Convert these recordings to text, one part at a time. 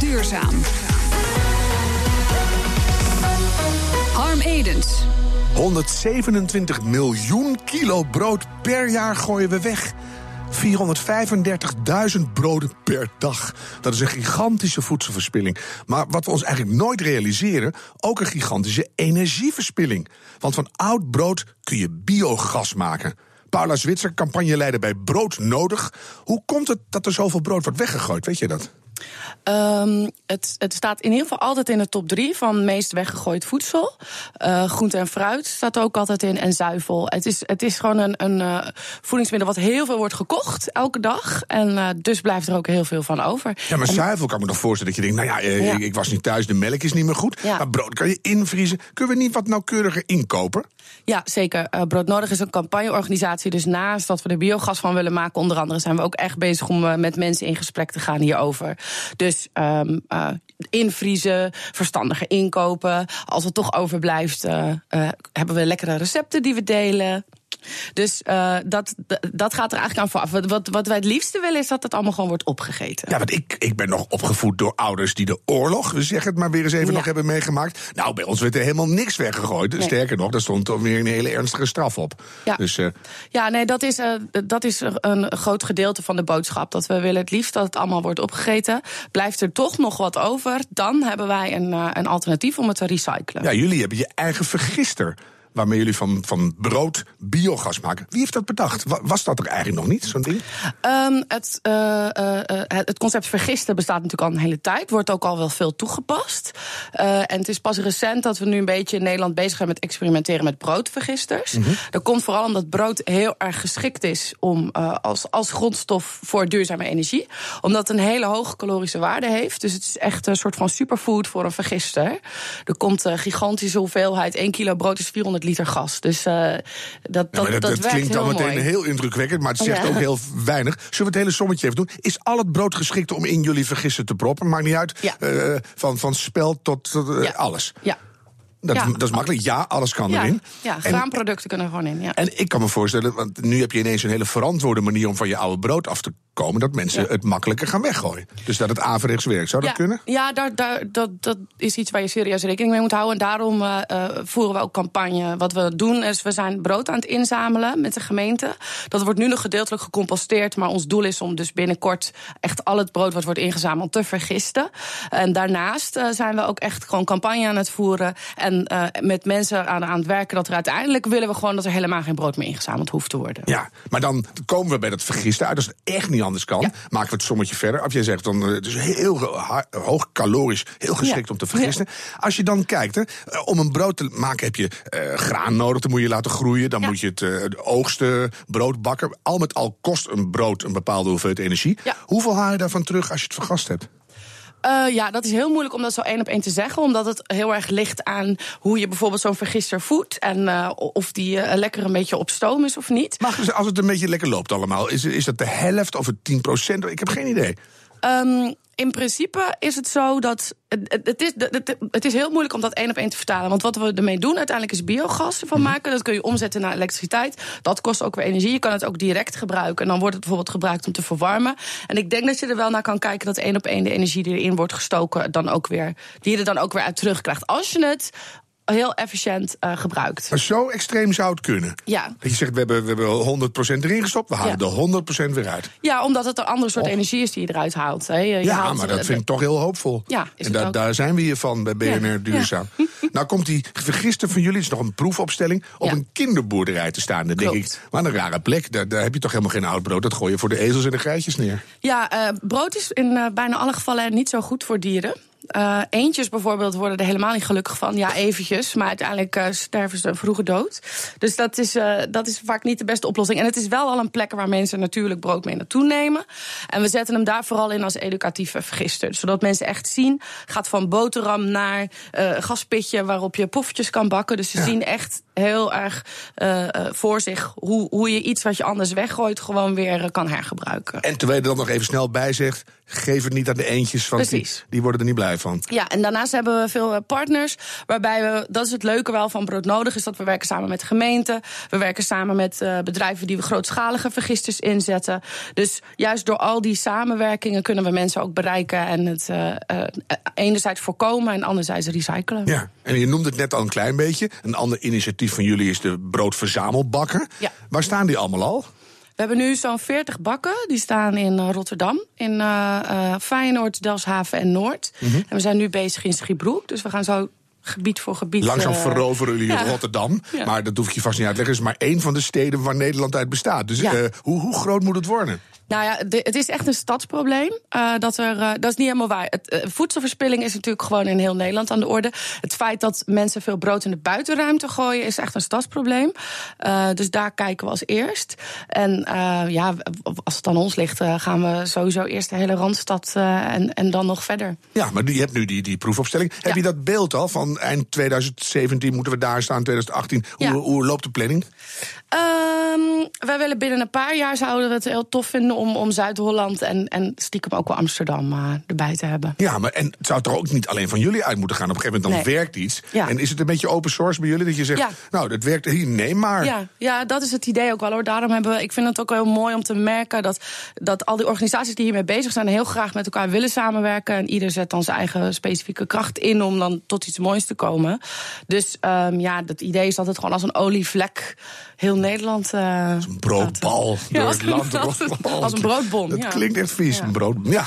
Duurzaam. Harm Edens. 127 miljoen kilo brood per jaar gooien we weg. 435.000 broden per dag. Dat is een gigantische voedselverspilling. Maar wat we ons eigenlijk nooit realiseren, ook een gigantische energieverspilling. Want van oud brood kun je biogas maken. Paula Zwitser, campagneleider bij Brood Nodig. Hoe komt het dat er zoveel brood wordt weggegooid? Weet je dat? Um, het, het, staat in ieder geval altijd in de top drie van meest weggegooid voedsel. Uh, groente en fruit staat er ook altijd in. En zuivel. Het is, het is gewoon een, een uh, voedingsmiddel wat heel veel wordt gekocht elke dag. En uh, dus blijft er ook heel veel van over. Ja, maar en, zuivel kan me nog voorstellen dat je denkt: nou ja, ja. Ik, ik, was niet thuis, de melk is niet meer goed. Ja. Maar brood kan je invriezen. Kunnen we niet wat nauwkeuriger inkopen? Ja, zeker. Broodnodig is een campagneorganisatie. Dus naast dat we er biogas van willen maken, onder andere, zijn we ook echt bezig om met mensen in gesprek te gaan hierover. Dus um, invriezen, verstandige inkopen. Als het toch overblijft, uh, hebben we lekkere recepten die we delen. Dus uh, dat, dat gaat er eigenlijk aan vooraf. Wat, wat wij het liefste willen is dat het allemaal gewoon wordt opgegeten. Ja, want ik, ik ben nog opgevoed door ouders die de oorlog, zeggen het maar weer eens even, ja. nog hebben meegemaakt. Nou, bij ons werd er helemaal niks weggegooid. Nee. Sterker nog, daar stond weer een hele ernstige straf op. Ja, dus, uh, ja nee, dat is, uh, dat is een groot gedeelte van de boodschap. Dat we willen het liefst dat het allemaal wordt opgegeten. Blijft er toch nog wat over, dan hebben wij een, een alternatief om het te recyclen. Ja, jullie hebben je eigen vergister waarmee jullie van, van brood biogas maken. Wie heeft dat bedacht? Was dat er eigenlijk nog niet, zo'n ding? Um, het, uh, uh, het concept vergisten bestaat natuurlijk al een hele tijd. Wordt ook al wel veel toegepast. Uh, en het is pas recent dat we nu een beetje in Nederland bezig zijn met experimenteren met broodvergisters. Mm -hmm. Dat komt vooral omdat brood heel erg geschikt is om, als, als grondstof voor duurzame energie. Omdat het een hele hoge calorische waarde heeft. Dus het is echt een soort van superfood voor een vergister. Er komt een gigantische hoeveelheid. 1 kilo brood is 400 liter gas. Dus uh, dat, dat, ja, dat, klinkt dan meteen mooi. heel indrukwekkend, maar het zegt ja. ook heel weinig. Zullen we het hele sommetje even doen? Is al het brood geschikt om in jullie vergissen te proppen? Maakt niet uit. Ja. Uh, van, van spel tot ja. alles. Ja. Dat, ja. dat, is makkelijk. Ja, alles kan ja. erin. Ja, graanproducten kunnen er gewoon in. Ja. En ik kan me voorstellen, want nu heb je ineens een hele verantwoorde manier om van je oude brood af te komen, dat mensen ja. het makkelijker gaan weggooien. Dus dat het averechts werkt. Zou dat ja, kunnen? Ja, daar, daar, dat, dat is iets waar je serieus rekening mee moet houden. En daarom uh, uh, voeren we ook campagne. Wat we doen is, we zijn brood aan het inzamelen met de gemeente. Dat wordt nu nog gedeeltelijk gecomposteerd. Maar ons doel is om dus binnenkort echt al het brood wat wordt ingezameld te vergisten. En daarnaast uh, zijn we ook echt gewoon campagne aan het voeren. En met mensen aan, aan het werken dat er uiteindelijk willen we gewoon dat er helemaal geen brood meer ingezameld hoeft te worden. Ja, maar dan komen we bij dat vergisten uit. Dat is echt niet anders kan, maken we het sommetje verder. Als jij zegt, dan het is heel hoog calorisch, heel geschikt om te vergisten. Als je dan kijkt, hè, om een brood te maken heb je uh, graan nodig, dan moet je laten groeien, dan moet je het uh, oogsten, brood bakken. Al met al kost een brood een bepaalde hoeveelheid energie. Hoeveel haal je daarvan terug als je het vergast hebt? Uh, ja, dat is heel moeilijk om dat zo één op één te zeggen. Omdat het heel erg ligt aan hoe je bijvoorbeeld zo'n vergister voedt. En uh, of die uh, lekker een beetje op stoom is of niet. Maar als het een beetje lekker loopt allemaal, is, is dat de helft of het 10 procent? Ik heb geen idee. Um, in principe is het zo dat. Het, het, is, het, het is heel moeilijk om dat één op één te vertalen. Want wat we ermee doen uiteindelijk is biogas van maken. Dat kun je omzetten naar elektriciteit. Dat kost ook weer energie. Je kan het ook direct gebruiken. En dan wordt het bijvoorbeeld gebruikt om te verwarmen. En ik denk dat je er wel naar kan kijken dat één op één de energie die erin wordt gestoken, dan ook weer, die je er dan ook weer uit terugkrijgt. Als je het heel efficiënt uh, gebruikt. Maar zo extreem zou het kunnen? Ja. Dat je zegt, we hebben, we hebben 100% erin gestopt, we halen ja. de 100% weer uit. Ja, omdat het een ander soort oh. energie is die je eruit haalt. Hè. Je ja, haalt maar dat vind ik toch heel hoopvol. Ja, en da daar zijn we hier van bij BNR ja. Duurzaam. Ja. nou komt die vergister van jullie, het is nog een proefopstelling... op een kinderboerderij te staan. Dan denk ik, maar een rare plek, daar, daar, heb je toch helemaal geen oud brood. Dat gooi je voor de ezels en de geitjes neer. Ja, uh, brood is in uh, bijna alle gevallen niet zo goed voor dieren. Uh, eentjes bijvoorbeeld worden er helemaal niet gelukkig van. Ja, eventjes. Maar uiteindelijk uh, sterven ze vroege dood. Dus dat is, uh, dat is vaak niet de beste oplossing. En het is wel al een plek waar mensen natuurlijk brood mee naartoe nemen. En we zetten hem daar vooral in als educatieve vergister. Zodat mensen echt zien, gaat van boterham naar gaspitje waarop je poffertjes kan bakken. Dus ze ja. zien echt heel erg uh, voor zich hoe, hoe je iets wat je anders weggooit gewoon weer kan hergebruiken. En terwijl je er dan nog even snel bij zegt, geef het niet aan de eentjes, want die, die, worden er niet blij van. Ja, en daarnaast hebben we veel partners waarbij we, dat is het leuke wel van Broodnodig, is dat we werken samen met gemeenten, we werken samen met uh, bedrijven die we grootschalige vergisters inzetten. Dus juist door al die samenwerkingen kunnen we mensen ook bereiken en het uh, enerzijds voorkomen en anderzijds recyclen. Ja, en je noemde het net al een klein beetje. Een ander initiatief van jullie is de broodverzamelbakken. Ja. Waar staan die allemaal al? We hebben nu zo'n 40 bakken. Die staan in Rotterdam, in uh, uh, Feyenoord, Delfshaven en Noord. Mm -hmm. En we zijn nu bezig in Schiebroek. Dus we gaan zo gebied voor gebied. Langzaam uh, veroveren jullie ja. Rotterdam. Ja. Maar dat hoef ik je vast niet uit te leggen. Het is maar één van de steden waar Nederland uit bestaat. Dus ja. hoe, hoe groot moet het worden? Nou ja, de, het is echt een stadsprobleem. Uh, dat, er, uh, dat is niet helemaal waar. Het, uh, voedselverspilling is natuurlijk gewoon in heel Nederland aan de orde. Het feit dat mensen veel brood in de buitenruimte gooien is echt een stadsprobleem. dus daar kijken we als eerst. En ja, als het aan ons ligt, gaan we sowieso eerst de hele randstad en, en dan nog verder. Ja, maar je hebt nu die, die proefopstelling. Ja. Heb je dat beeld al van eind 2017 moeten we daar staan, 2018? Hoe, ja. hoe loopt de planning? Um, wij willen binnen een paar jaar zouden we het heel tof vinden om, om Zuid-Holland en, en stiekem ook wel Amsterdam uh, erbij te hebben. Ja, maar en het zou toch ook niet alleen van jullie uit moeten gaan? Op een gegeven moment dan nee. werkt iets. Ja. En is het een beetje open source bij jullie dat je zegt, ja. nou, dat werkt hier, nee maar. Ja, ja, dat is het idee ook wel hoor. Daarom hebben we, ik vind het ook heel mooi om te merken dat, dat al die organisaties die hiermee bezig zijn, heel graag met elkaar willen samenwerken. En ieder zet dan zijn eigen specifieke kracht in om dan tot iets moois te komen. Dus um, ja, het idee is dat het gewoon als een olievlek heel Nederland. Uh, als een broodbal door ja, het land. Als, als een broodbom. Dat ja. klinkt echt vies, een broodbom. Ja.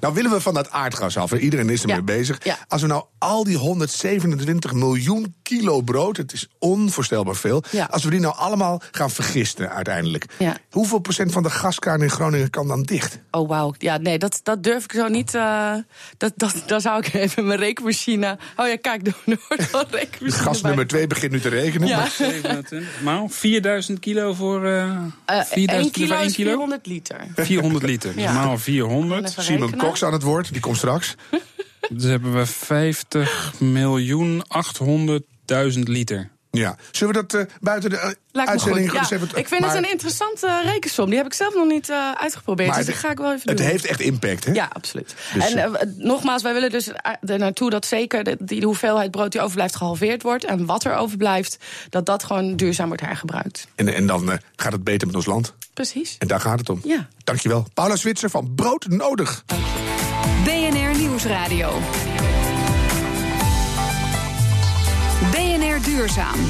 Nou willen we van dat aardgas af. Iedereen is ermee bezig. Als we nou al die 127 miljoen kilo brood, het is onvoorstelbaar veel. Als we die nou allemaal gaan vergisten uiteindelijk. Hoeveel procent van de gaskraan in Groningen kan dan dicht? Oh wauw, ja nee, dat, dat durf ik zo niet. Uh, dat, dat, dan zou ik even mijn rekenmachine. Oh ja, kijk, wordt wel rekenmachine. Gas nummer 2 begint nu te rekenen. Ja. 27, maar 4000 kilo voor. Uh, uh, 4000 kilo, kilo, 400 liter. 400 liter, ja. maal 400. Simon Cox aan het woord, die komt straks. dus hebben we 50 miljoen 800.000 liter. Ja, zullen we dat uh, buiten de uh, uitzending ja, even... Ik vind maar, het een interessante uh, rekensom. Die heb ik zelf nog niet uitgeprobeerd. Maar dus dat ga ik wel even het doen. Het heeft echt impact, hè? Ja, absoluut. Dus, en nogmaals, wij willen dus er naartoe dat zeker de, die hoeveelheid brood die overblijft gehalveerd wordt. En wat er overblijft, dat dat gewoon duurzaam wordt hergebruikt. En, en dan gaat het beter met ons land. Precies. En daar gaat het om. Ja. Dankjewel. Paula Zwitser van Brood Nodig. BNR Nieuwsradio. Duurzaam.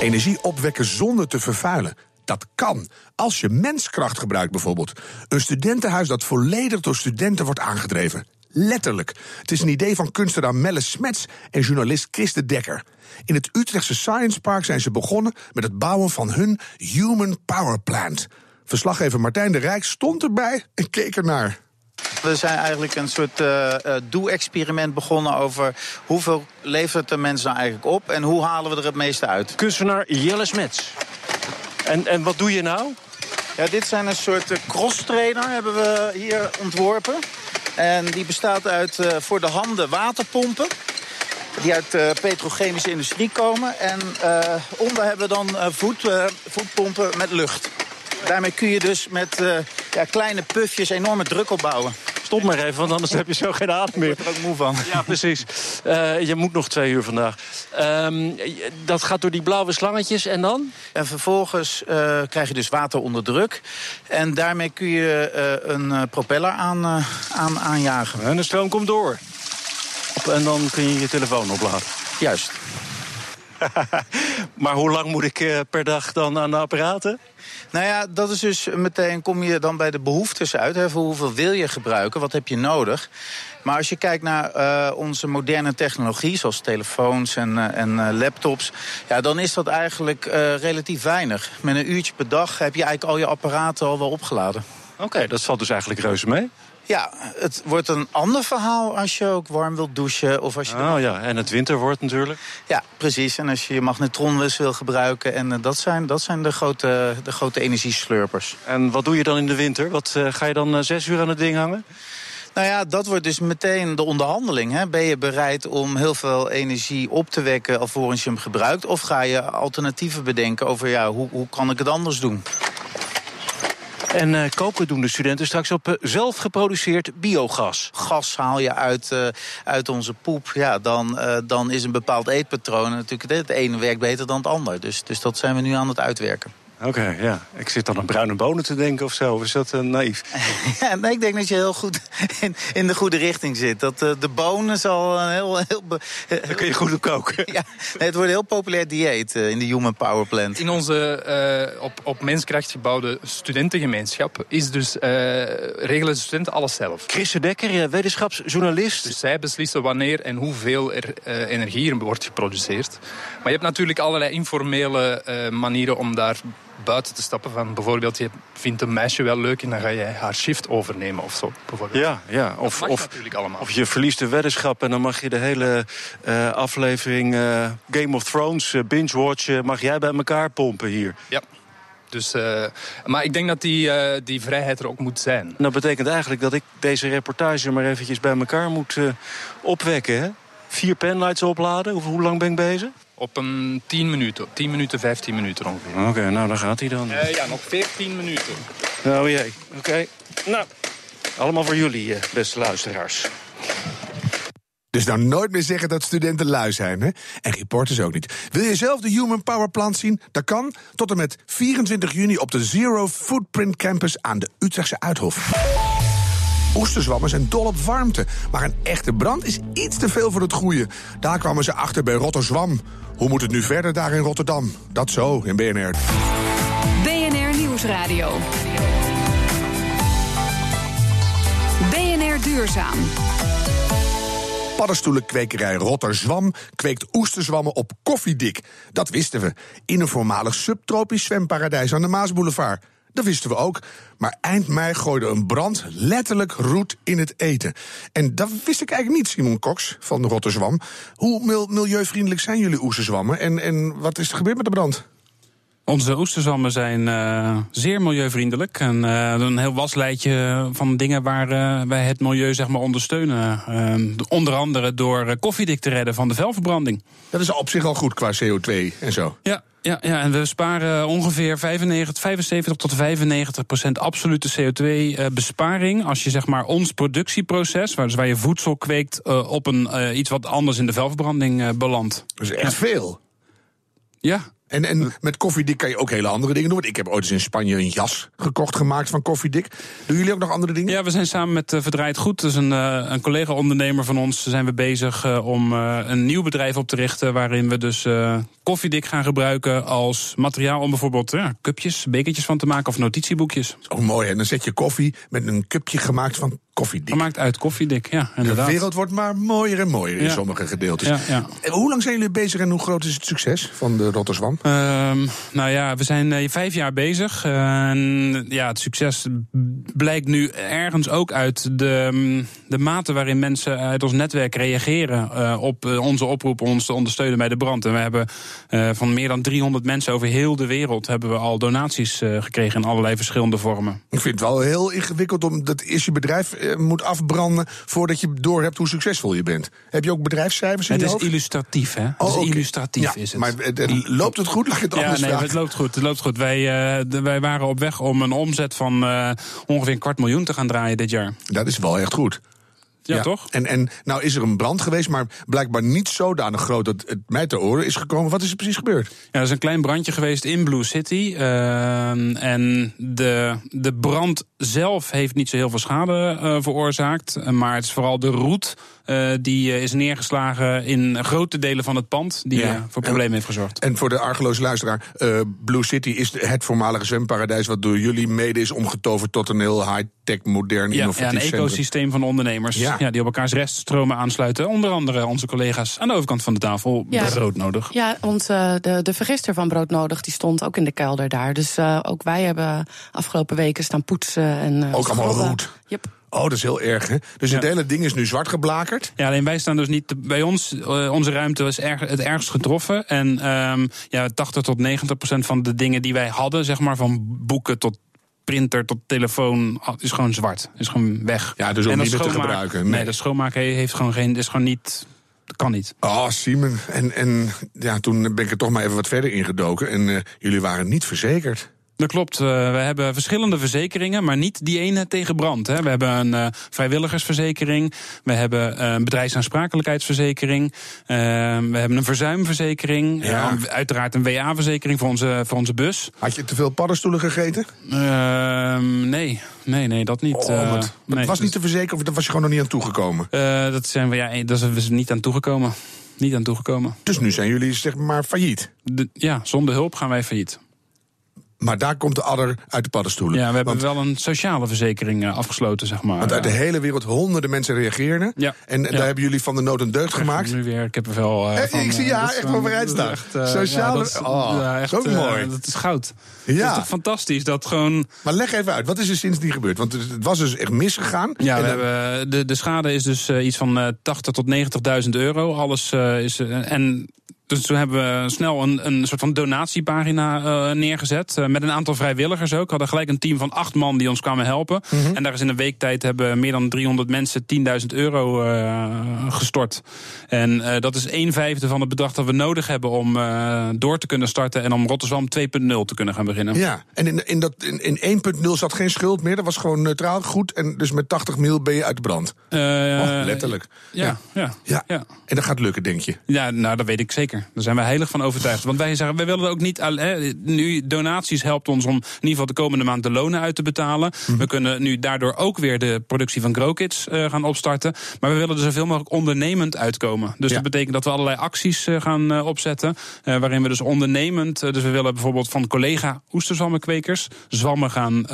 Energie opwekken zonder te vervuilen. Dat kan. Als je menskracht gebruikt bijvoorbeeld. Een studentenhuis dat volledig door studenten wordt aangedreven. Letterlijk. Het is een idee van kunstenaar Melle Smets en journalist Chris de Dekker. In het Utrechtse Science Park zijn ze begonnen met het bouwen van hun Human Power Plant. Verslaggever Martijn de Rijk stond erbij en keek ernaar. We zijn eigenlijk een soort uh, doe-experiment begonnen over hoeveel levert de mens nou eigenlijk op en hoe halen we er het meeste uit. Kunstenaar Jelle Smets. En, en wat doe je nou? Ja, dit zijn een soort cross-trainer hebben we hier ontworpen. En die bestaat uit uh, voor de handen waterpompen. Die uit de petrochemische industrie komen. En onder hebben we dan voet, voetpompen met lucht. Daarmee kun je dus met ja, kleine pufjes enorme druk opbouwen. Stop maar even, want anders heb je zo geen adem meer. Ik word er ook moe van. Ja, precies. Uh, je moet nog twee uur vandaag. Um, dat gaat door die blauwe slangetjes en dan? En vervolgens uh, krijg je dus water onder druk. En daarmee kun je uh, een propeller aan, aan, aanjagen. En de stroom komt door. En dan kun je je telefoon opladen. Juist. maar hoe lang moet ik per dag dan aan de apparaten? Nou ja, dat is dus meteen kom je dan bij de behoeftes uit. Hè, voor hoeveel wil je gebruiken, wat heb je nodig? Maar als je kijkt naar uh, onze moderne technologie, zoals telefoons en, uh, en uh, laptops, ja, dan is dat eigenlijk relatief weinig. Met een uurtje per dag heb je eigenlijk al je apparaten al wel opgeladen. Oké, okay, dat valt dus eigenlijk reuze mee. Ja, het wordt een ander verhaal als je ook warm wilt douchen. Of als je oh ja, en het winter wordt natuurlijk. Ja, precies. En als je je wil gebruiken. En uh, dat zijn, dat zijn de, grote, de grote energieslurpers. En wat doe je dan in de winter? Wat, uh, ga je dan uh, zes uur aan het ding hangen? Nou ja, dat wordt dus meteen de onderhandeling. Hè. Ben je bereid om heel veel energie op te wekken alvorens je hem gebruikt? Of ga je alternatieven bedenken over ja, hoe, hoe kan ik het anders doen? En uh, koken doen de studenten straks op uh, zelf geproduceerd biogas. Gas haal je uit, uh, uit onze poep. Ja, dan, dan is een bepaald eetpatroon natuurlijk... het ene werkt beter dan het ander. Dus, dus dat zijn we nu aan het uitwerken. Oké, ja. Ik zit dan aan bruine bonen te denken of zo. Of is dat uh, naïef? ja, nee, ik denk dat je heel goed in, in de goede richting zit. Dat uh, de bonen zal een heel... heel Daar kun je goed op koken. ja, nee, het wordt een heel populair dieet uh, in de Human Power Plant. In onze op, op menskracht gebouwde studentengemeenschap... is dus regelen de studenten alles zelf. Christen Dekker, wetenschapsjournalist. Dus zij beslissen wanneer en hoeveel er energie er wordt geproduceerd. Maar je hebt natuurlijk allerlei informele manieren om daar buiten te stappen. Van bijvoorbeeld, je vindt een meisje wel leuk en dan ga je haar shift overnemen of zo. Bijvoorbeeld. Ja, ja. Of, of, of je verliest de weddenschap en dan mag je de hele uh, aflevering uh, Game of Thrones uh, binge-watchen. Mag jij bij elkaar pompen hier? Ja. Dus, maar ik denk dat die, die vrijheid er ook moet zijn. Dat betekent eigenlijk dat ik deze reportage maar eventjes bij elkaar moet opwekken. Hè? Vier penlights opladen. Hoe, hoe lang ben ik bezig? Op een 10 minuten. 10 minuten, 15 minuten ongeveer. Oké, okay, nou dan gaat hij dan. Uh, ja, nog 14 minuten. Nou jee, oké. Okay. Nou, allemaal voor jullie, beste luisteraars. Dus nou nooit meer zeggen dat studenten lui zijn, hè? En reporters ook niet. Wil je zelf de Human Power Plant zien? Dat kan tot en met 24 juni op de Zero Footprint Campus aan de Utrechtse Uithof. Oesterzwammen zijn dol op warmte, maar een echte brand is iets te veel voor het goede. Daar kwamen ze achter bij Rotterdam. Hoe moet het nu verder daar in Rotterdam? Dat zo in BNR. BNR Nieuwsradio. BNR Duurzaam. Paddenstoelenkwekerij Rotterdam kweekt oesterzwammen op koffiedik. Dat wisten we. In een voormalig subtropisch zwemparadijs aan de Maasboulevard. Dat wisten we ook. Maar eind mei gooide een brand letterlijk roet in het eten. En dat wist ik eigenlijk niet, Simon Cox van Rotterdam. Hoe milieuvriendelijk zijn jullie oesterzwammen? En, en wat is er gebeurd met de brand? Onze oesterzwammen zijn uh, zeer milieuvriendelijk. En uh, een heel waslijtje van dingen waar uh, wij het milieu zeg maar, ondersteunen. onder andere door koffiedik te redden van de velverbranding. Dat is op zich al goed qua CO2 en zo. Ja, ja, ja, en we sparen ongeveer 95, 75 tot 95 procent absolute CO2-besparing. Als je zeg maar ons productieproces, waar, dus waar je voedsel kweekt, op een, iets wat anders in de velverbranding belandt. Dat is echt veel. Ja, en, en met koffiedik kan je ook hele andere dingen doen. Want ik heb ooit eens in Spanje een jas gekocht gemaakt van koffiedik. Doen jullie ook nog andere dingen? Ja, we zijn samen met uh, Verdraaid Goed, dus een, uh, een collega-ondernemer van ons, zijn we bezig uh, om een nieuw bedrijf op te richten. Waarin we dus koffiedik gaan gebruiken als materiaal om bijvoorbeeld ja, cupjes, bekertjes van te maken of notitieboekjes. Oh, mooi. En dan zet je koffie met een cupje gemaakt van koffiedik. Gemaakt uit koffiedik, ja, inderdaad. De wereld wordt maar mooier en mooier in sommige gedeeltes. En hoe lang zijn jullie bezig en hoe groot is het succes van de Rotterdam? Um, nou ja, we zijn uh, vijf jaar bezig. En ja, het succes blijkt nu ergens ook uit de, de mate waarin mensen uit ons netwerk reageren uh, op onze oproep ons te ondersteunen bij de brand. En we hebben van meer dan 300 mensen over heel de wereld hebben we al donaties gekregen in allerlei verschillende vormen. Ik vind het wel heel ingewikkeld om dat is je bedrijf moet afbranden voordat je door hebt hoe succesvol je bent. Heb je ook bedrijfscijfers in Het je is hoofd? illustratief, hè? Oh, het is okay. illustratief ja, is het. Maar het, loopt het goed? Laat het ja, nee, vragen. het loopt goed. Het loopt goed. Wij, uh, wij waren op weg om een omzet van uh, ongeveer een kwart miljoen te gaan draaien dit jaar. Dat is wel echt goed. Ja, ja, toch? En, en nou is er een brand geweest, maar blijkbaar niet zodanig groot dat het mij te oren is gekomen. Wat is er precies gebeurd? Ja, er is een klein brandje geweest in Blue City. Uh, en de, de brand zelf heeft niet zo heel veel schade uh, veroorzaakt. Maar het is vooral de roet uh, die is neergeslagen in grote delen van het pand. Die ja. voor problemen en, heeft gezorgd. En voor de argeloze luisteraar, Blue City is het voormalige zwemparadijs wat door jullie mede is omgetoverd tot een heel high-tech, modern, ja, innovatief ja, een centrum. ecosysteem van ondernemers. Ja. Ja, die op elkaars reststromen aansluiten. Onder andere onze collega's aan de overkant van de tafel. Ja. Broodnodig. Ja, want uh, de, de vergister van Broodnodig die stond ook in de kelder daar. Dus uh, ook wij hebben afgelopen weken staan poetsen. En, uh, ook allemaal roet. Yep. Oh, dat is heel erg, hè? Dus ja. het hele ding is nu zwart geblakerd? Ja, alleen wij staan dus niet... Bij ons, uh, onze ruimte was erg, het ergst getroffen. En um, ja, 80 tot 90 procent van de dingen die wij hadden... zeg maar van boeken tot printer tot telefoon ah, is gewoon zwart. Is gewoon weg. Ja, dus ook dat niet meer te gebruiken. Nee, Nee. dat schoonmaken heeft gewoon geen. Is gewoon niet. Dat kan niet. Oh, Simon. En, en ja, toen ben ik er toch maar even wat verder ingedoken. En eh, jullie waren niet verzekerd. Dat klopt. Eh, we hebben verschillende verzekeringen, maar niet die ene tegen brand. Hè. We hebben een eh, vrijwilligersverzekering. We hebben een bedrijfsaansprakelijkheidsverzekering. eh, we hebben een verzuimverzekering. Ja. eh, uiteraard een WA-verzekering voor onze, voor onze bus. Had je te veel paddenstoelen gegeten? Ehm, nee, nee, nee, dat niet. Oh, Eh, het nee, was niet te verzekeren of dat was je gewoon nog niet aan toegekomen? Eh, dat zijn we, ja, dat is we niet aan toegekomen. Niet aan toegekomen. Dus nu zijn jullie zeg maar failliet. De- ja, zonder hulp gaan wij failliet. Maar daar komt de adder uit de paddenstoelen. Ja, we hebben want, wel een sociale verzekering eh, afgesloten, zeg maar. want uit de hele wereld honderden mensen reageerden. Ja. En Ja. daar hebben jullie van de nood een deugd gemaakt. Nu weer, ik heb er wel. eh, van, ik zie eh, ja, dat is echt staan. echt, eh, Sociale- ja, dat oh, ja, echt, ook mooi. Dat is goud. Ja. Dat is toch fantastisch dat gewoon. Maar leg even uit, wat is er sindsdien gebeurd? Want het was dus echt misgegaan. Ja, En we dan- hebben, de, de schade is dus iets van eh 80 tot 90.000 euro. Alles is. en dus toen hebben we snel een, een soort van donatiepagina eh, neergezet. eh, met een aantal vrijwilligers ook. We hadden gelijk een team van acht man die ons kwamen helpen. Mhm. En daar is in een week tijd hebben meer dan 300 mensen 10.000 euro eh, gestort. En eh, dat is een vijfde van het bedrag dat we nodig hebben om eh, door te kunnen starten. En om Rotterdam 2.0 te kunnen gaan beginnen. Ja, en in, in, dat, in, in 1.0 zat geen schuld meer. Dat was gewoon neutraal goed. En dus met 80 mil ben je uit de brand. Oh, letterlijk. Ja, ja. Ja. ja. En dat gaat lukken, denk je. Ja, nou, dat weet ik zeker. Daar zijn wij heilig van overtuigd. Want wij zeggen, wij willen ook niet. nu, donaties helpt ons om in ieder geval de komende maand de lonen uit te betalen. We kunnen nu daardoor ook weer de productie van GrowKids eh, gaan opstarten. Maar we willen er zoveel mogelijk ondernemend uitkomen. Dus Ja. dat betekent dat we allerlei acties eh, gaan eh, opzetten. waarin we dus ondernemend. dus we willen bijvoorbeeld van collega oesterzwammenkwekers zwammen gaan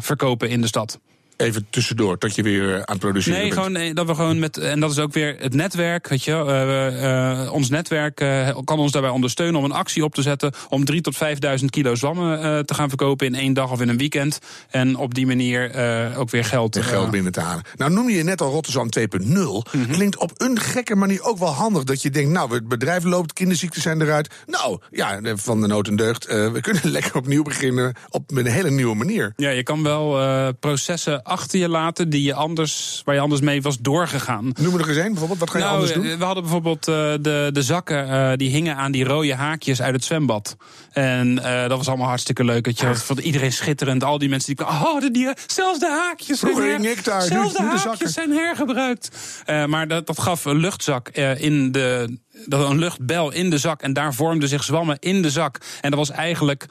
verkopen in de stad. Even tussendoor, tot je weer aan het produceren Nee, bent. gewoon nee, dat we gewoon met. En dat is ook weer het netwerk. Weet je. Eh, eh, ons netwerk eh, kan ons daarbij ondersteunen om een actie op te zetten. om 3.000 tot 5.000 kilo zwammen te gaan verkopen in één dag of in een weekend. En op die manier ook weer geld. Geld binnen te halen. Nou noemde je net al Rotterdam 2.0. Mhm. Klinkt op een gekke manier ook wel handig. Dat je denkt, nou, het bedrijf loopt, kinderziekten zijn eruit. Nou, ja, van de nood en deugd. we kunnen lekker opnieuw beginnen op met een hele nieuwe manier. Ja, je kan wel processen achter je laten die je anders, waar je anders mee was doorgegaan. Noem er eens een, bijvoorbeeld. Wat ga je Nou, anders doen? we hadden bijvoorbeeld eh, de, de zakken eh, die hingen aan die rode haakjes uit het zwembad. En eh, dat was allemaal hartstikke leuk. Dat je, dat vond iedereen schitterend. Al die mensen die kwamen. Oh, de, die, zelfs de haakjes Vroeger zijn hing ik daar, nu- Zelfs de nu de haakjes zakken. zijn hergebruikt. Maar dat, dat gaf een luchtzak in de. Dat een luchtbel in de zak. En daar vormde zich zwammen in de zak. En dat was eigenlijk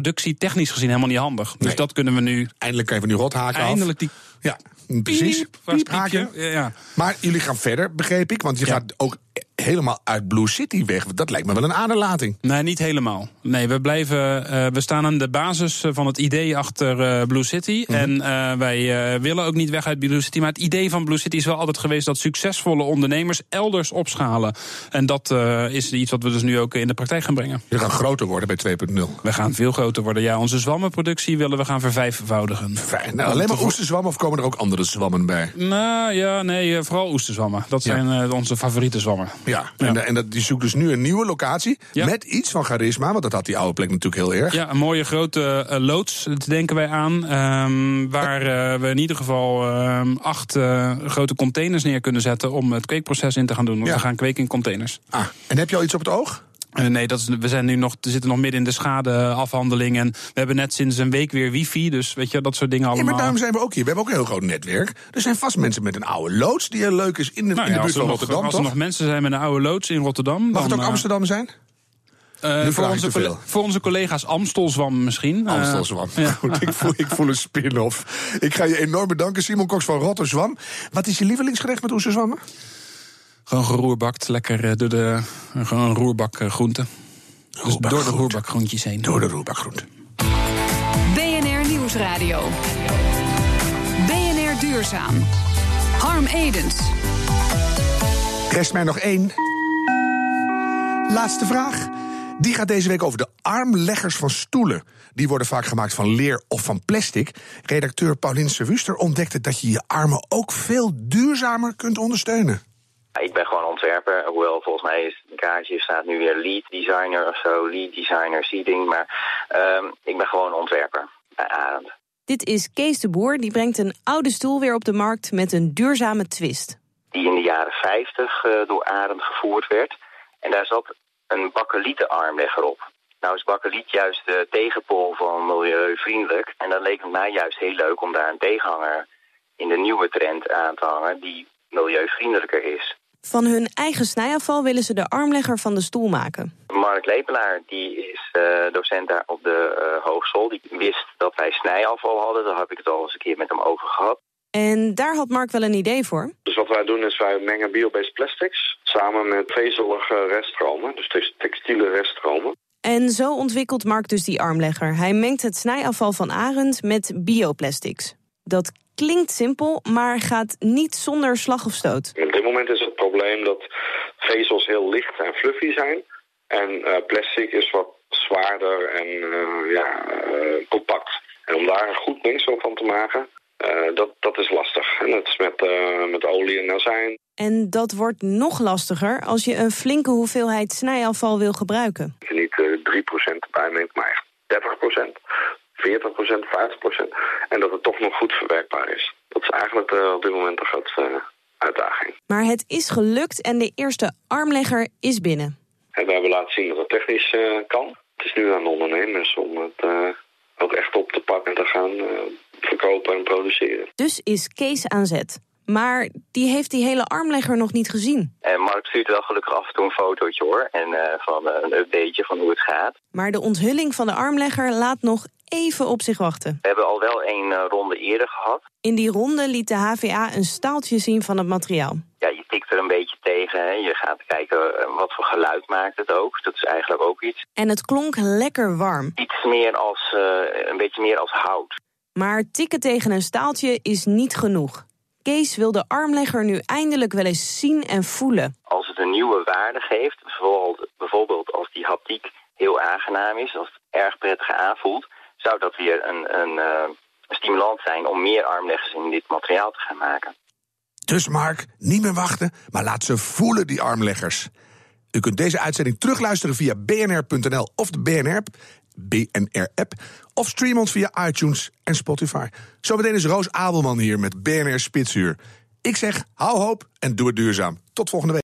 productietechnisch gezien helemaal niet handig. Dus Nee. dat kunnen we nu. Eindelijk van die rothaken af. Eindelijk die. Ja, precies. piep, Piep? Ja, ja. Maar jullie gaan verder, begreep ik. Want je Ja. gaat ook helemaal uit Blue City weg. Dat lijkt me wel een aderlating. Nee, niet helemaal. Nee, we blijven. eh, we staan aan de basis eh, van het idee achter eh, Blue City. Mhm. En wij willen ook niet weg uit Blue City. Maar het idee van Blue City is wel altijd geweest dat succesvolle ondernemers elders opschalen. En dat is iets wat we dus nu ook in de praktijk gaan brengen. Je gaat groter worden bij 2.0. We gaan veel groter worden. Ja, onze zwammenproductie willen we gaan vervijfvoudigen. Fijn. Nou, alleen maar oesterzwammen of komen er ook andere zwammen bij? Nou ja, nee, vooral oesterzwammen. Dat zijn onze favoriete zwammen. Ja, Ja. en, en dat, die zoekt dus nu een nieuwe locatie. Ja. Met iets van charisma, want dat had die oude plek natuurlijk heel erg. Ja, een mooie grote eh, loods, dat denken wij aan. ehm, waar eh, we in ieder geval ehm, acht eh, grote containers neer kunnen zetten om het kweekproces in te gaan doen. Want Ja. we gaan kweken in containers. Ah, en heb je al iets op het oog? Eh, nee, dat is, we zijn nu nog, zitten nog midden in de schadeafhandeling. En we hebben net sinds een week weer wifi. Dus weet je, dat soort dingen Ja, allemaal. maar daarom zijn we ook hier. We hebben ook een heel groot netwerk. Er zijn vast mensen met een oude loods die heel leuk is in de, Nou in ja, de buurt van nog- Rotterdam, Als er toch? nog mensen zijn met een oude loods in Rotterdam. Mag het ook eh, Amsterdam zijn? eh, voor, onze voor onze collega's Amstelzwam misschien. Amstelzwam. ja. Goed, ik voel, ik voel een spin-off. Ik ga je enorm bedanken, Simon Cox van Rotterdam. Wat is je lievelingsgerecht met oesterzwammen? Gewoon geroerbakt, lekker eh, door de gewoon een roerbak eh, groenten. Dus door de roerbakgroentjes heen. Door de roerbakgroente. BNR Nieuwsradio. BNR Duurzaam. Harm Edens. Rest mij nog één. Laatste vraag. Die gaat deze week over de armleggers van stoelen. Die worden vaak gemaakt van leer of van plastic. Redacteur Paulien Servuster ontdekte dat je je armen ook veel duurzamer kunt ondersteunen. Ik ben gewoon ontwerper, hoewel volgens mij is kaartje staat nu weer lead designer of zo, lead designer seating. Maar ehm, ik ben gewoon ontwerper bij Arend. Dit is Kees de Boer, die brengt een oude stoel weer op de markt met een duurzame twist. Die in de jaren 50 uh, door Arend gevoerd werd. En daar zat een bakkelieten armlegger op. Nou is bakkeliet juist de tegenpol van milieuvriendelijk. En dan leek het mij juist heel leuk om daar een tegenhanger in de nieuwe trend aan te hangen die milieuvriendelijker is. Van hun eigen snijafval willen ze de armlegger van de stoel maken. Mark Lepelaar die is uh, docent daar op de uh, hogeschool. Die wist dat wij snijafval hadden. Daar heb ik het al eens een keer met hem over gehad. En daar had Mark wel een idee voor. Dus wat wij doen is wij mengen biobased plastics samen met vezelige reststromen, dus textiele reststromen. En zo ontwikkelt Mark dus die armlegger. Hij mengt het snijafval van Arend met bioplastics. Dat klinkt simpel, maar gaat niet zonder slag of stoot. Op dit moment is het probleem dat vezels heel licht en fluffy zijn. En uh, plastic is wat zwaarder en uh, ja, uh, compact. En om daar een goed mengsel van te maken, dat, dat is lastig. En dat is met, met olie en azijn. En dat wordt nog lastiger als je een flinke hoeveelheid snijafval wil gebruiken. Dat je niet 3% erbij neemt, maar echt 30%. 40%, 50%. En dat het toch nog goed verwerkbaar is. Dat is eigenlijk uh, op dit moment de grootste uh, uitdaging. Maar het is gelukt en de eerste armlegger is binnen. En we hebben laten zien dat het technisch uh, kan. Het is nu aan de ondernemers om het ook echt op te pakken en te gaan verkopen en produceren. Dus is Kees aan zet. Maar die heeft die hele armlegger nog niet gezien. En Mark stuurt wel gelukkig af en toe een fotootje hoor. En uh, van uh, een updateje van hoe het gaat. Maar de onthulling van de armlegger laat nog even op zich wachten. We hebben al wel een uh, ronde eerder gehad. In die ronde liet de HVA een staaltje zien van het materiaal. Ja, je tikt er een beetje tegen. Hè. Je gaat kijken wat voor geluid maakt het ook. Dat is eigenlijk ook iets. En het klonk lekker warm. Iets meer als, een beetje meer als hout. Maar tikken tegen een staaltje is niet genoeg. Kees wil de armlegger nu eindelijk wel eens zien en voelen. Als het een nieuwe waarde geeft, bijvoorbeeld als die haptiek heel aangenaam is, als het erg prettig aanvoelt, zou dat weer een, een, uh, een stimulans zijn om meer armleggers in dit materiaal te gaan maken. Dus Mark, niet meer wachten, maar laat ze voelen, die armleggers. U kunt deze uitzending terugluisteren via bnr.nl of de BNR-app. BNR-app. Of stream ons via iTunes en Spotify. Zometeen is Roos Abelman hier met BNR Spitsuur. Ik zeg, hou hoop en doe het duurzaam. Tot volgende week.